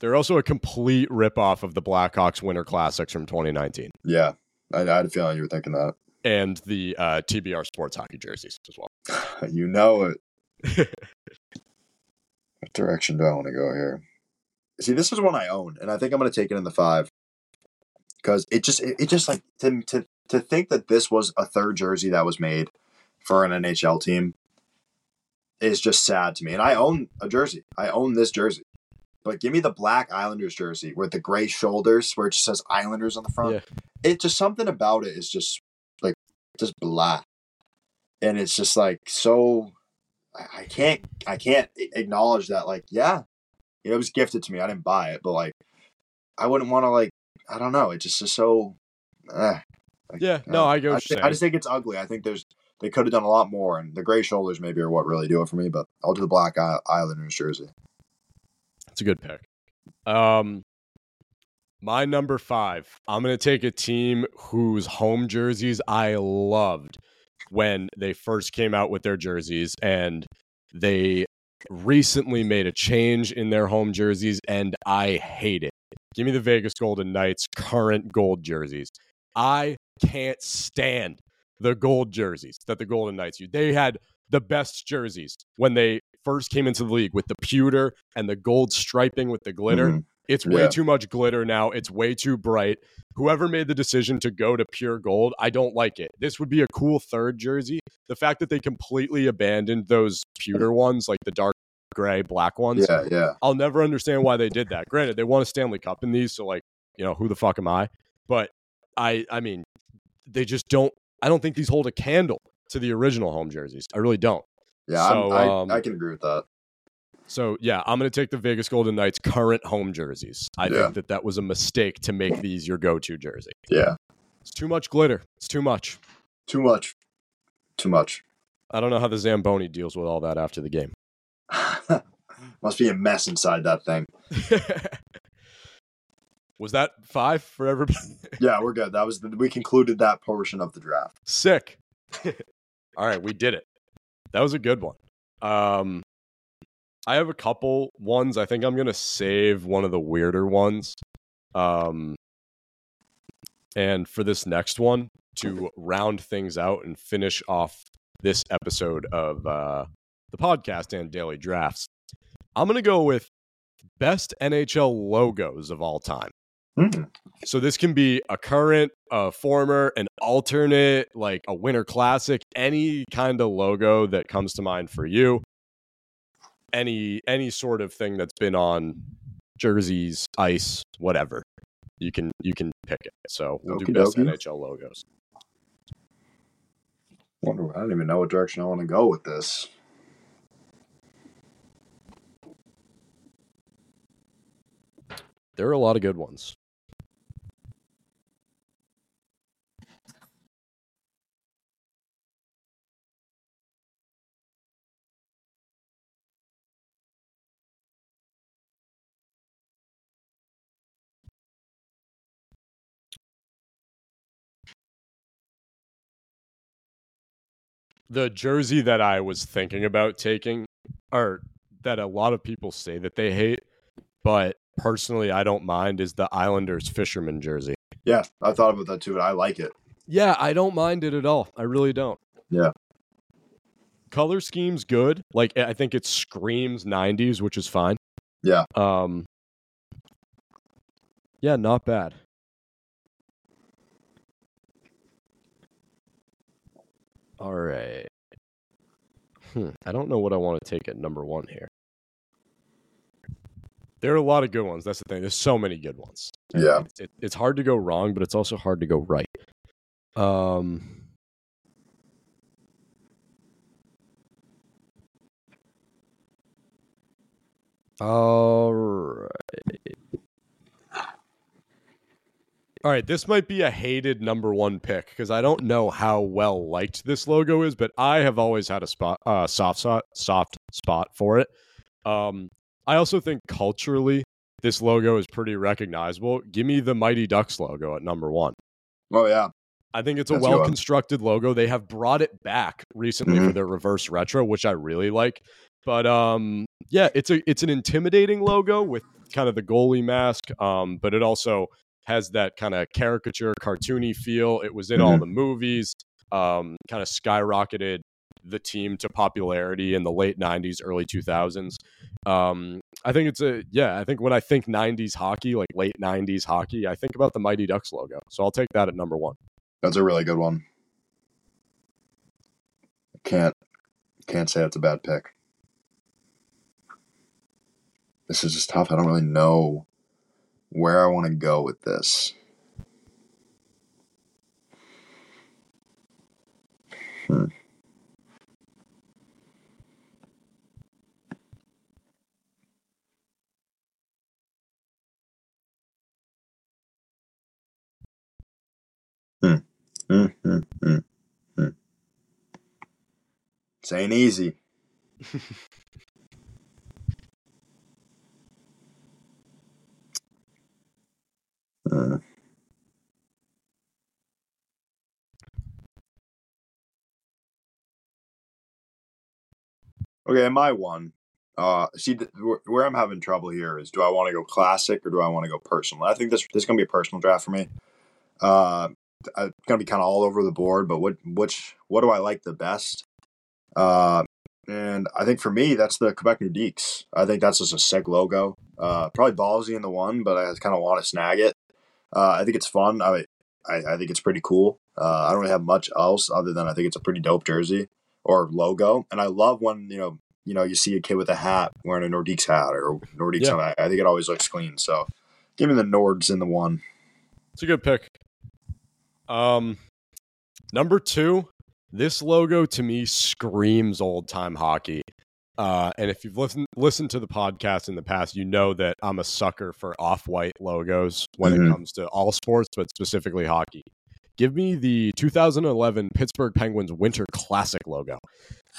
They're also a complete ripoff of the Blackhawks Winter Classics from 2019 Yeah, I, I had a feeling you were thinking that. and the uh, TBR Sports Hockey jerseys as well. you know it. what direction do I want to go here? See, this is one I own, and I think I'm going to take it in the five because it just, it, it just like to, to to think that this was a third jersey that was made for an NHL team is just sad to me. And I own a jersey. I own this jersey. But give me the black Islanders jersey with the gray shoulders where it just says Islanders on the front. Yeah. It just something about it is just like just blah. And it's just like so I can't I can't acknowledge that like yeah, it was gifted to me. I didn't buy it, but like I wouldn't want to like I don't know. It just is so eh. Like, Yeah, no, I get what I, I just think it's ugly. I think there's they could have done a lot more, and the gray shoulders maybe are what really do it for me. But I'll do the black Islanders jersey. That's a good pick. Um, my number five. I'm gonna take a team whose home jerseys I loved when they first came out with their jerseys, and they recently made a change in their home jerseys, and I hate it. Give me the Vegas Golden Knights current gold jerseys. I can't stand the gold jerseys that the Golden Knights use. They had the best jerseys when they first came into the league with the pewter and the gold striping with the glitter. Mhm. It's way Yeah. too much glitter now. It's way too bright. Whoever made the decision to go to pure gold, I don't like it. This would be a cool third jersey. The fact that they completely abandoned those pewter ones, like the dark gray, black ones, Yeah, yeah. I'll never understand why they did that. Granted, they won a Stanley Cup in these, so like, you know, who the fuck am I? But I I mean, they just don't I don't think these hold a candle to the original home jerseys. I really don't. Yeah, So, I'm, um, I, I can agree with that. So yeah, I'm going to take the Vegas Golden Knights current home jerseys. I Yeah. think that that was a mistake to make these your go-to jersey. Yeah, It's too much glitter. It's too much. too much, too much. I don't know how the Zamboni deals with all that after the game. Must be a mess inside that thing. was that five for everybody? Yeah, we're good. That was the, we concluded that portion of the draft. Sick. all right, we did it. That was a good one. Um, I have a couple ones. I think I'm gonna save one of the weirder ones. Um, and for this next one to round things out and finish off this episode of uh, the podcast and daily drafts, I'm gonna go with best NHL logos of all time. Mm. So this can be a current, a former, an alternate, like a winter classic, any kind of logo that comes to mind for you. Any any sort of thing that's been on jerseys, ice, whatever. You can you can pick it. So we'll do best Okey-dokey. NHL logos. Wonder, I don't even know what direction I want to go with this. There are a lot of good ones. The jersey that I was thinking about taking, or that a lot of people say that they hate, but personally I don't mind, is the Islanders fisherman jersey. Yeah, I thought about that too, and I like it. Yeah, I don't mind it at all. I really don't. Yeah. Color scheme's good. Like I think it screams 90s, which is fine. Yeah. Um Yeah, not bad. All right. Hmm. I don't know what I want to take at number one here. There are a lot of good ones. That's the thing. There's so many good ones. Yeah. It's, it, it's hard to go wrong, but it's also hard to go right. Um. All right. All right, this might be a hated number one pick because I don't know how well liked this logo is, but I have always had a spot, uh, soft spot, soft spot for it. Um, I also think culturally, this logo is pretty recognizable. Give me the Mighty Ducks logo at number one. Oh yeah. I think it's a That's a good one. well constructed logo. They have brought it back recently for their reverse retro, which I really like. But um, yeah, it's a it's an intimidating logo with kind of the goalie mask, um, but it also has that kind of caricature, cartoony feel. It was in all the movies. Um, kind of skyrocketed the team to popularity in the late '90s, early 2000s. Um, I think it's a yeah. I think when I think '90s hockey, like late '90s hockey, I think about the Mighty Ducks logo. So I'll take that at number one. That's a really good one. Can't can't say it's a bad pick. This is just tough. I don't really know where I want to go with this. Hmm. Hmm, hmm, hmm, hmm. This ain't easy. Uh, okay, my one. Uh, see, th- where- I'm having trouble here is: do I want to go classic or do I want to go personal? I think this this is gonna be a personal draft for me. Uh, I'm gonna be kind of all over the board, but what which what do I like the best? Uh, and I think for me, that's the Quebec Nordiques. I think that's just a sick logo. Uh, probably ballsy in the one, but I kind of want to snag it. Uh, I think it's fun. I, I I think it's pretty cool. Uh, I don't really have much else other than I think it's a pretty dope jersey or logo, and I love when you know you know you see a kid with a hat wearing a Nordiques hat or Nordiques. Yeah. I, I think it always looks clean. So give me the Nords in the one. It's a good pick. Um, number two, this logo to me screams old time hockey. Uh, and if you've listened listened to the podcast in the past, you know that I'm a sucker for off white logos when Mhm. it comes to all sports, but specifically hockey. Give me the 2011 Pittsburgh Penguins Winter Classic logo.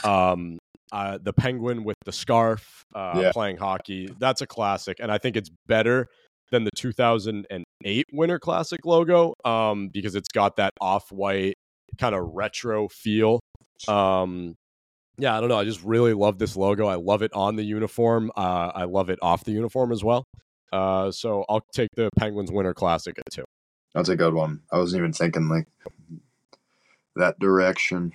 Um, uh, the penguin with the scarf uh, Yeah. playing hockey. That's a classic, and I think it's better than the 2008 Winter Classic logo um, because it's got that off white kind of retro feel. Um, yeah, I don't know. I just really love this logo. I love it on the uniform. Uh, I love it off the uniform as well. Uh, so I'll take the Penguins Winter Classic at two. That's a good one. I wasn't even thinking like that direction.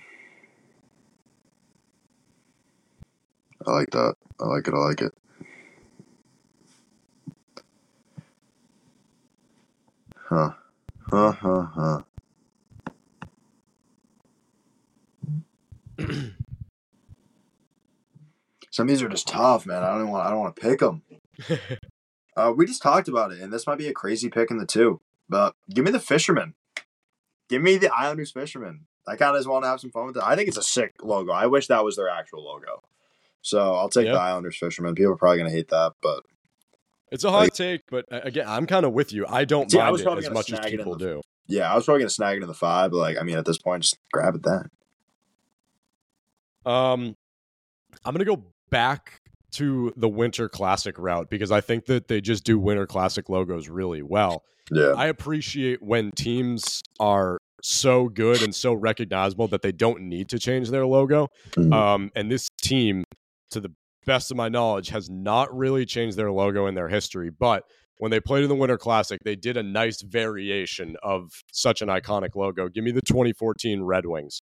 I like that. I like it. I like it. Huh. Huh, huh, huh. Some of these are just tough, man. I don't want. I don't want to pick them. Uh, we just talked about it, and this might be a crazy pick in the two. But give me the Fisherman. Give me the Islanders Fisherman. I kind of just want to have some fun with it. I think it's a sick logo. I wish that was their actual logo. So I'll take Yeah. the Islanders Fisherman. People are probably gonna hate that, but It's a hot take, but uh, again, I'm kind of with you. I don't See, I was it probably as much as people the- do. yeah, I was probably gonna snag it in the five. But like, I mean, at this point, just grab it then. Um, I'm gonna go back to the Winter Classic route because I think that they just do Winter Classic logos really well. Yeah, I appreciate when teams are so good and so recognizable that they don't need to change their logo. Mhm. Um, and this team, to the best of my knowledge, has not really changed their logo in their history. But when they played in the Winter Classic, they did a nice variation of such an iconic logo. Give me the 2014 Red Wings.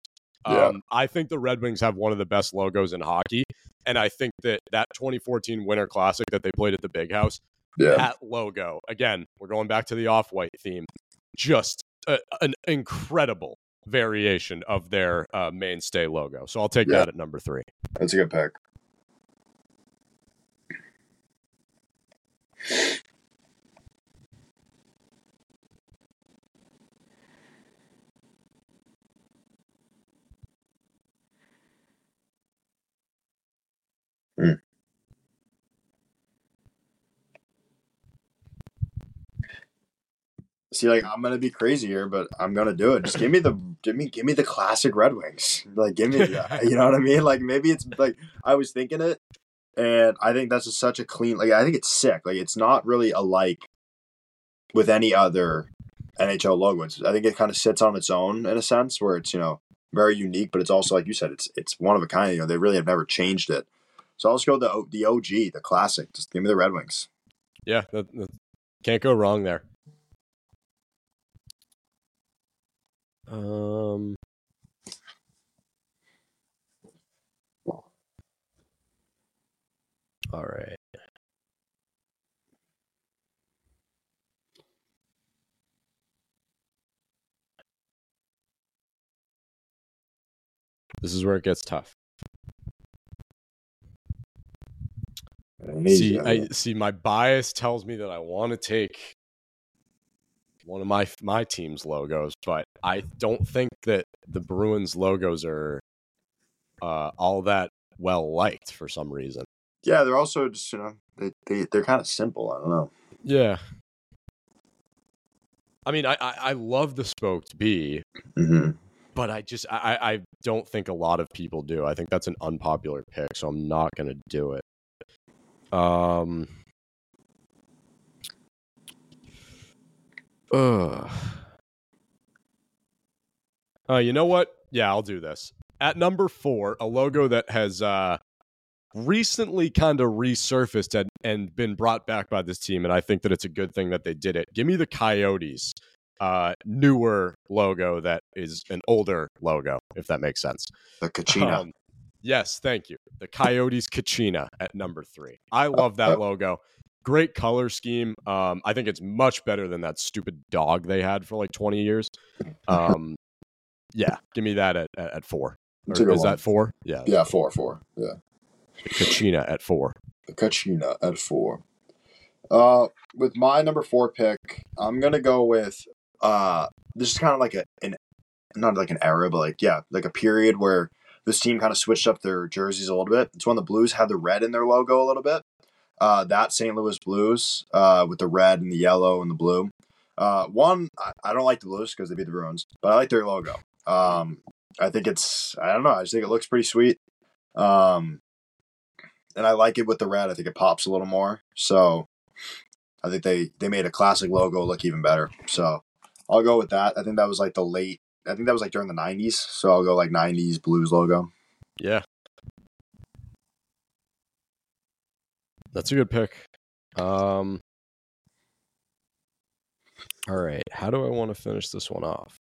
Yeah. Um, I think the Red Wings have one of the best logos in hockey. And I think that that 2014 Winter Classic that they played at the Big House, yeah, that logo again we're going back to the off-white theme just a, an incredible variation of their uh, mainstay logo. So I'll take Yeah. that at number three. That's a good pick. Hmm. See, like I'm gonna be crazy here, but I'm gonna do it. Just give me the give me give me the classic Red Wings. Like give me, the, you know what I mean? Like maybe it's like I was thinking it, and I think that's just such a clean. Like I think it's sick. Like it's not really alike with any other NHL logo. It's, I think it kind of sits on its own in a sense, where it's you know very unique, but it's also like you said, it's it's one of a kind. You know, they really have never changed it. So I'll just go the the OG, the classic. Just give me the Red Wings. Yeah, that, that- can't go wrong there. Um. All right. This is where it gets tough. See, I see. My bias tells me that I want to take one of my my team's logos, but I don't think that the Bruins logos are uh, all that well liked for some reason. yeah, they're also just you know they they they're kind of simple. I don't know. Yeah. I mean, I, I, I love the spoked B, Mm-hmm. but I just I, I I don't think a lot of people do. I think that's an unpopular pick, so I'm not gonna do it. Um. Ugh. Uh, you know what? Yeah, I'll do this. At number four, a logo that has uh, recently kind of resurfaced and, and been brought back by this team, and I think that it's a good thing that they did it. Give me the Coyotes uh, newer logo that is an older logo, if that makes sense. The Kachina. Um, yes, thank you. The Coyotes Kachina at number three. I love that logo. Great color scheme. Um, I think it's much better than that stupid dog they had for like 20 years. Um, yeah, give me that at, at, at four. Or is one. that four? Yeah, yeah, four, four. Yeah, Kachina at four. Kachina at four. Uh, with my number four pick, I'm gonna go with uh, this is kind of like a an not like an era, but like yeah, like a period where this team kind of switched up their jerseys a little bit. It's when the Blues had the red in their logo a little bit. Uh, that St. Louis Blues uh, with the red and the yellow and the blue. Uh, one, I, I don't like the Blues because they beat the Bruins, but I like their logo. Um, I think it's I don't know. I just think it looks pretty sweet. Um, and I like it with the red. I think it pops a little more. So I think they they made a classic logo look even better. So I'll go with that. I think that was like the late. I think that was like during the '90s. So I'll go like '90s Blues logo. Yeah. That's a good pick. Um All right, how do I want to finish this one off?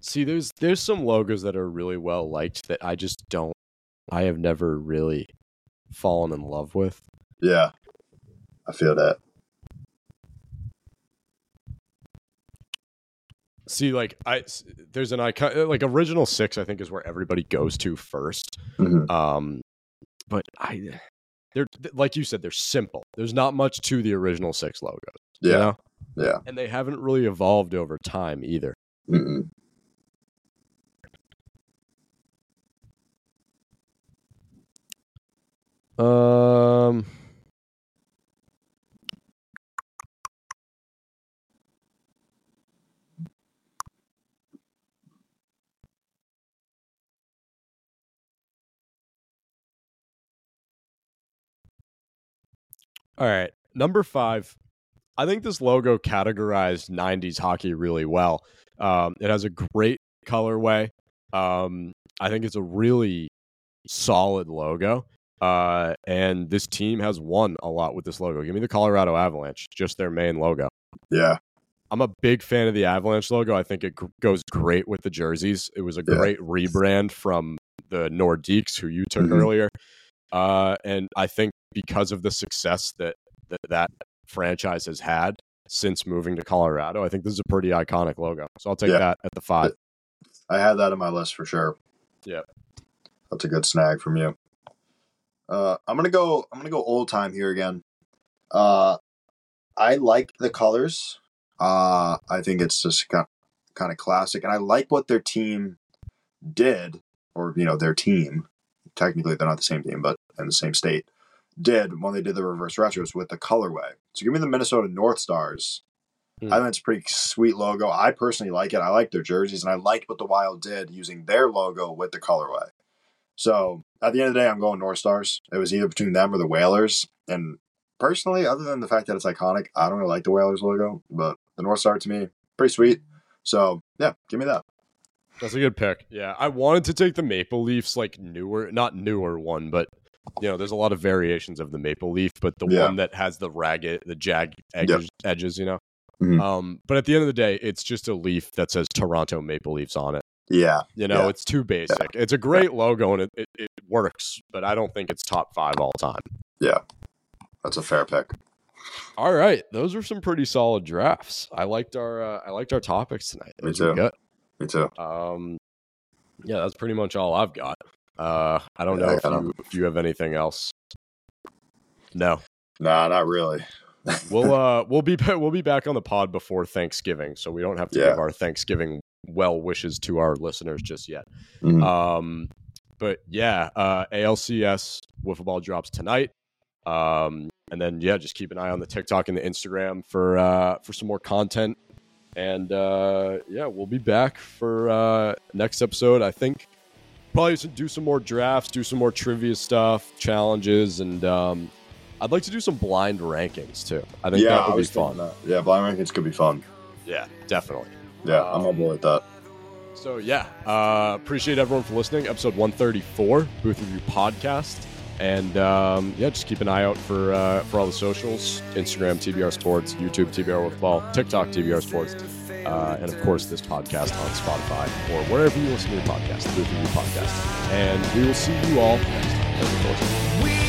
See, there's there's some logos that are really well liked that I just don't I have never really fallen in love with. Yeah, I feel that. See, like I, there's an icon like original 6 I think is where everybody goes to first. Mhm. Um but I they're like you said they're simple. There's not much to the original 6 logos. you Yeah, know? yeah. And they haven't really evolved over time either. Mm-mm. Um All right. Number five. I think this logo categorized 90s hockey really well. Um, it has a great colorway. Um, I think it's a really solid logo. Uh, and this team has won a lot with this logo. Give me the Colorado Avalanche, just their main logo. Yeah, I'm a big fan of the Avalanche logo. I think it g- goes great with the jerseys. It was a Yeah. great rebrand from the Nordiques, who you took Mhm. earlier. Uh, and I think because of the success that, that that franchise has had since moving to Colorado, I think this is a pretty iconic logo. So I'll take Yeah. that at the five. I had that on my list for sure. Yep. That's a good snag from you. Uh, I'm gonna go. I'm gonna go old time here again. Uh, I like the colors. Uh, I think it's just kind of, kind of classic, and I like what their team did, or you know, their team. Technically, they're not the same team, but in the same state. Did when they did the reverse retros with the colorway. So give me the Minnesota North Stars. Hmm. I think it's a pretty sweet logo. I personally like it. I like their jerseys, and I liked what the Wild did using their logo with the colorway. So at the end of the day, I'm going North Stars. It was either between them or the Whalers. And personally, other than the fact that it's iconic, I don't really like the Whalers logo, but the North Star to me, pretty sweet. So yeah, give me that. That's a good pick. Yeah, I wanted to take the Maple Leafs like newer, not newer one, but you know, there's a lot of variations of the Maple Leaf, but the Yeah. one that has the ragged, the jag edges, edges you know. Mhm. Um, but at the end of the day, it's just a leaf that says Toronto Maple Leafs on it. Yeah, You know, Yeah. it's too basic. It's a great logo and it, it, it works, but I don't think it's top five all time. Yeah. That's a fair pick. All right, those are some pretty solid drafts. I liked our uh, I liked our topics tonight. Me Those too. Me too. Um, yeah, that's pretty much all I've got. Uh, I don't Yeah, know I if you, if you have anything else. No, Nah, not really. we'll uh we'll be we'll be back on the pod before Thanksgiving, so we don't have to Yeah. give our Thanksgiving well wishes to our listeners just yet. Mhm. Um, but yeah, uh, ALCS wiffle ball drops tonight. Um, and then yeah, just keep an eye on the TikTok and the Instagram for uh for some more content. And uh, yeah, we'll be back for uh, next episode. I think probably do some more drafts, do some more trivia stuff, challenges, and um, I'd like to do some blind rankings too. I think yeah, that would be fun. That. Yeah, blind rankings could be fun. Yeah, definitely. Yeah, I'm on board with that. So yeah, uh, appreciate everyone for listening. Episode 134, Booth Review Podcast, and um, yeah, just keep an eye out for uh, for all the socials: Instagram, TBR Sports, YouTube, TBR with Ball, TikTok, TBR Sports, uh, and of course this podcast on Spotify or wherever you listen to your podcast, Booth Review Podcast. And we will see you all next time.